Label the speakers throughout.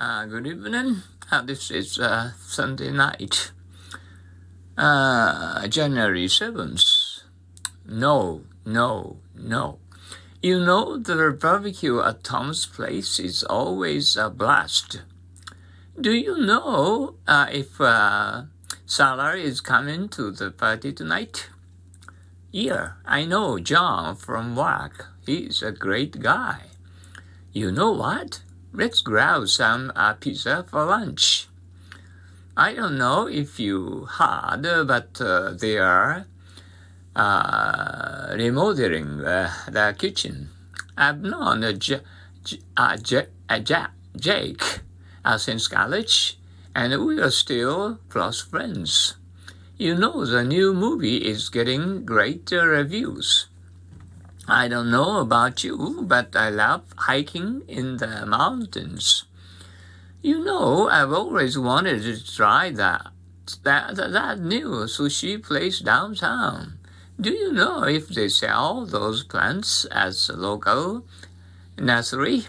Speaker 1: Uh, good evening. Uh, this is uh, Sunday night, uh, January 7th. No, no, no. You know, the barbecue at Tom's place is always a blast. Do you know uh, if uh, Sarah is coming to the party tonight? Yeah, I know John from work. He's a great guy. You know what? Let's grab some uh, pizza for lunch. I don't know if you heard, but uh, they are uh, remodeling the kitchen. I've known J- J- uh, J- uh, Jake uh, since college, and we are still close friends. You know, the new movie is getting great reviews. I don't know about you, but I love hiking in the mountains. You know, I've always wanted to try that that that new sushi place downtown. Do you know if they sell those plants as local nursery?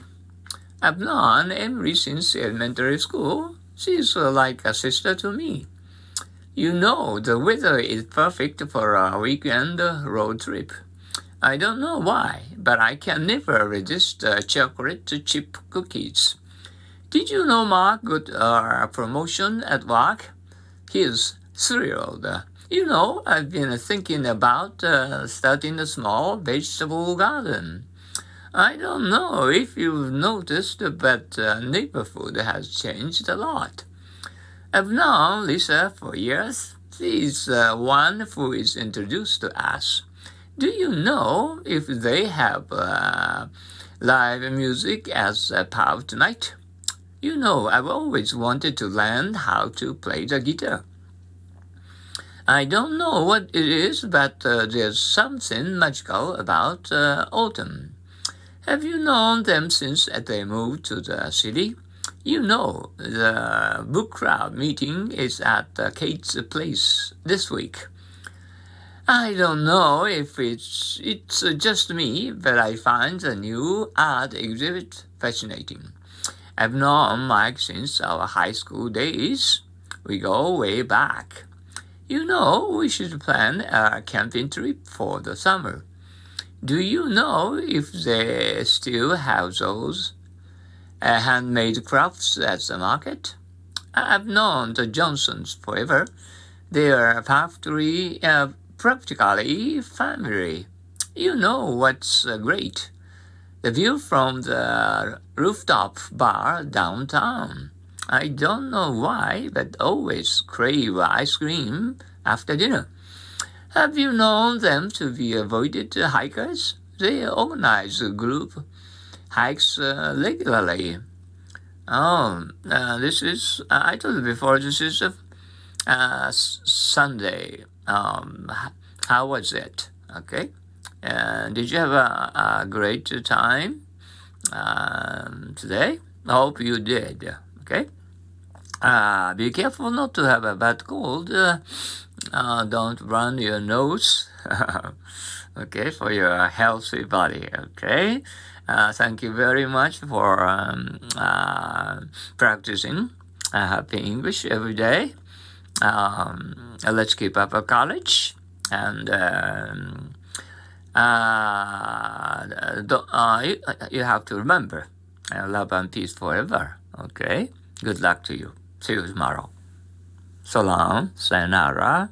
Speaker 1: I've known Emily since elementary school. She's uh, like a sister to me. You know, the weather is perfect for a weekend road trip. I don't know why, but I can never resist uh, chocolate chip cookies. Did you know Mark got a promotion at work? He's thrilled. You know, I've been thinking about uh, starting a small vegetable garden. I don't know if you've noticed, but uh, neighborhood has changed a lot. I've known Lisa for years. She's uh, one who is introduced to us. Do you know if they have uh, live music as a part of tonight? You know, I've always wanted to learn how to play the guitar. I don't know what it is, but uh, there's something magical about uh, autumn. Have you known them since they moved to the city? You know, the book club meeting is at Kate's place this week. I don't know if it's it's just me, but I find the new art exhibit fascinating. I've known Mike since our high school days. We go way back. You know, we should plan a camping trip for the summer. Do you know if they still have those uh, handmade crafts at the market? I've known the Johnsons forever. They are factory uh, practically family. You know what's uh, great? The view from the rooftop bar downtown. I don't know why, but always crave ice cream after dinner. Have you known them to be avoided hikers? They organize group hikes uh, regularly. Oh, uh, this is, I told you before, this is a uh, Sunday um, how was it? Okay. Uh, did you have a, a great time um, today? I hope you did. Okay. Uh, be careful not to have a bad cold. Uh, uh don't run your nose. okay, for your healthy body. Okay. Uh, thank you very much for um, uh, practicing happy English every day. Um, let's keep up a college and um, uh, uh, you, you have to remember uh, love and peace forever. Okay? Good luck to you. See you tomorrow. So long. Sayonara.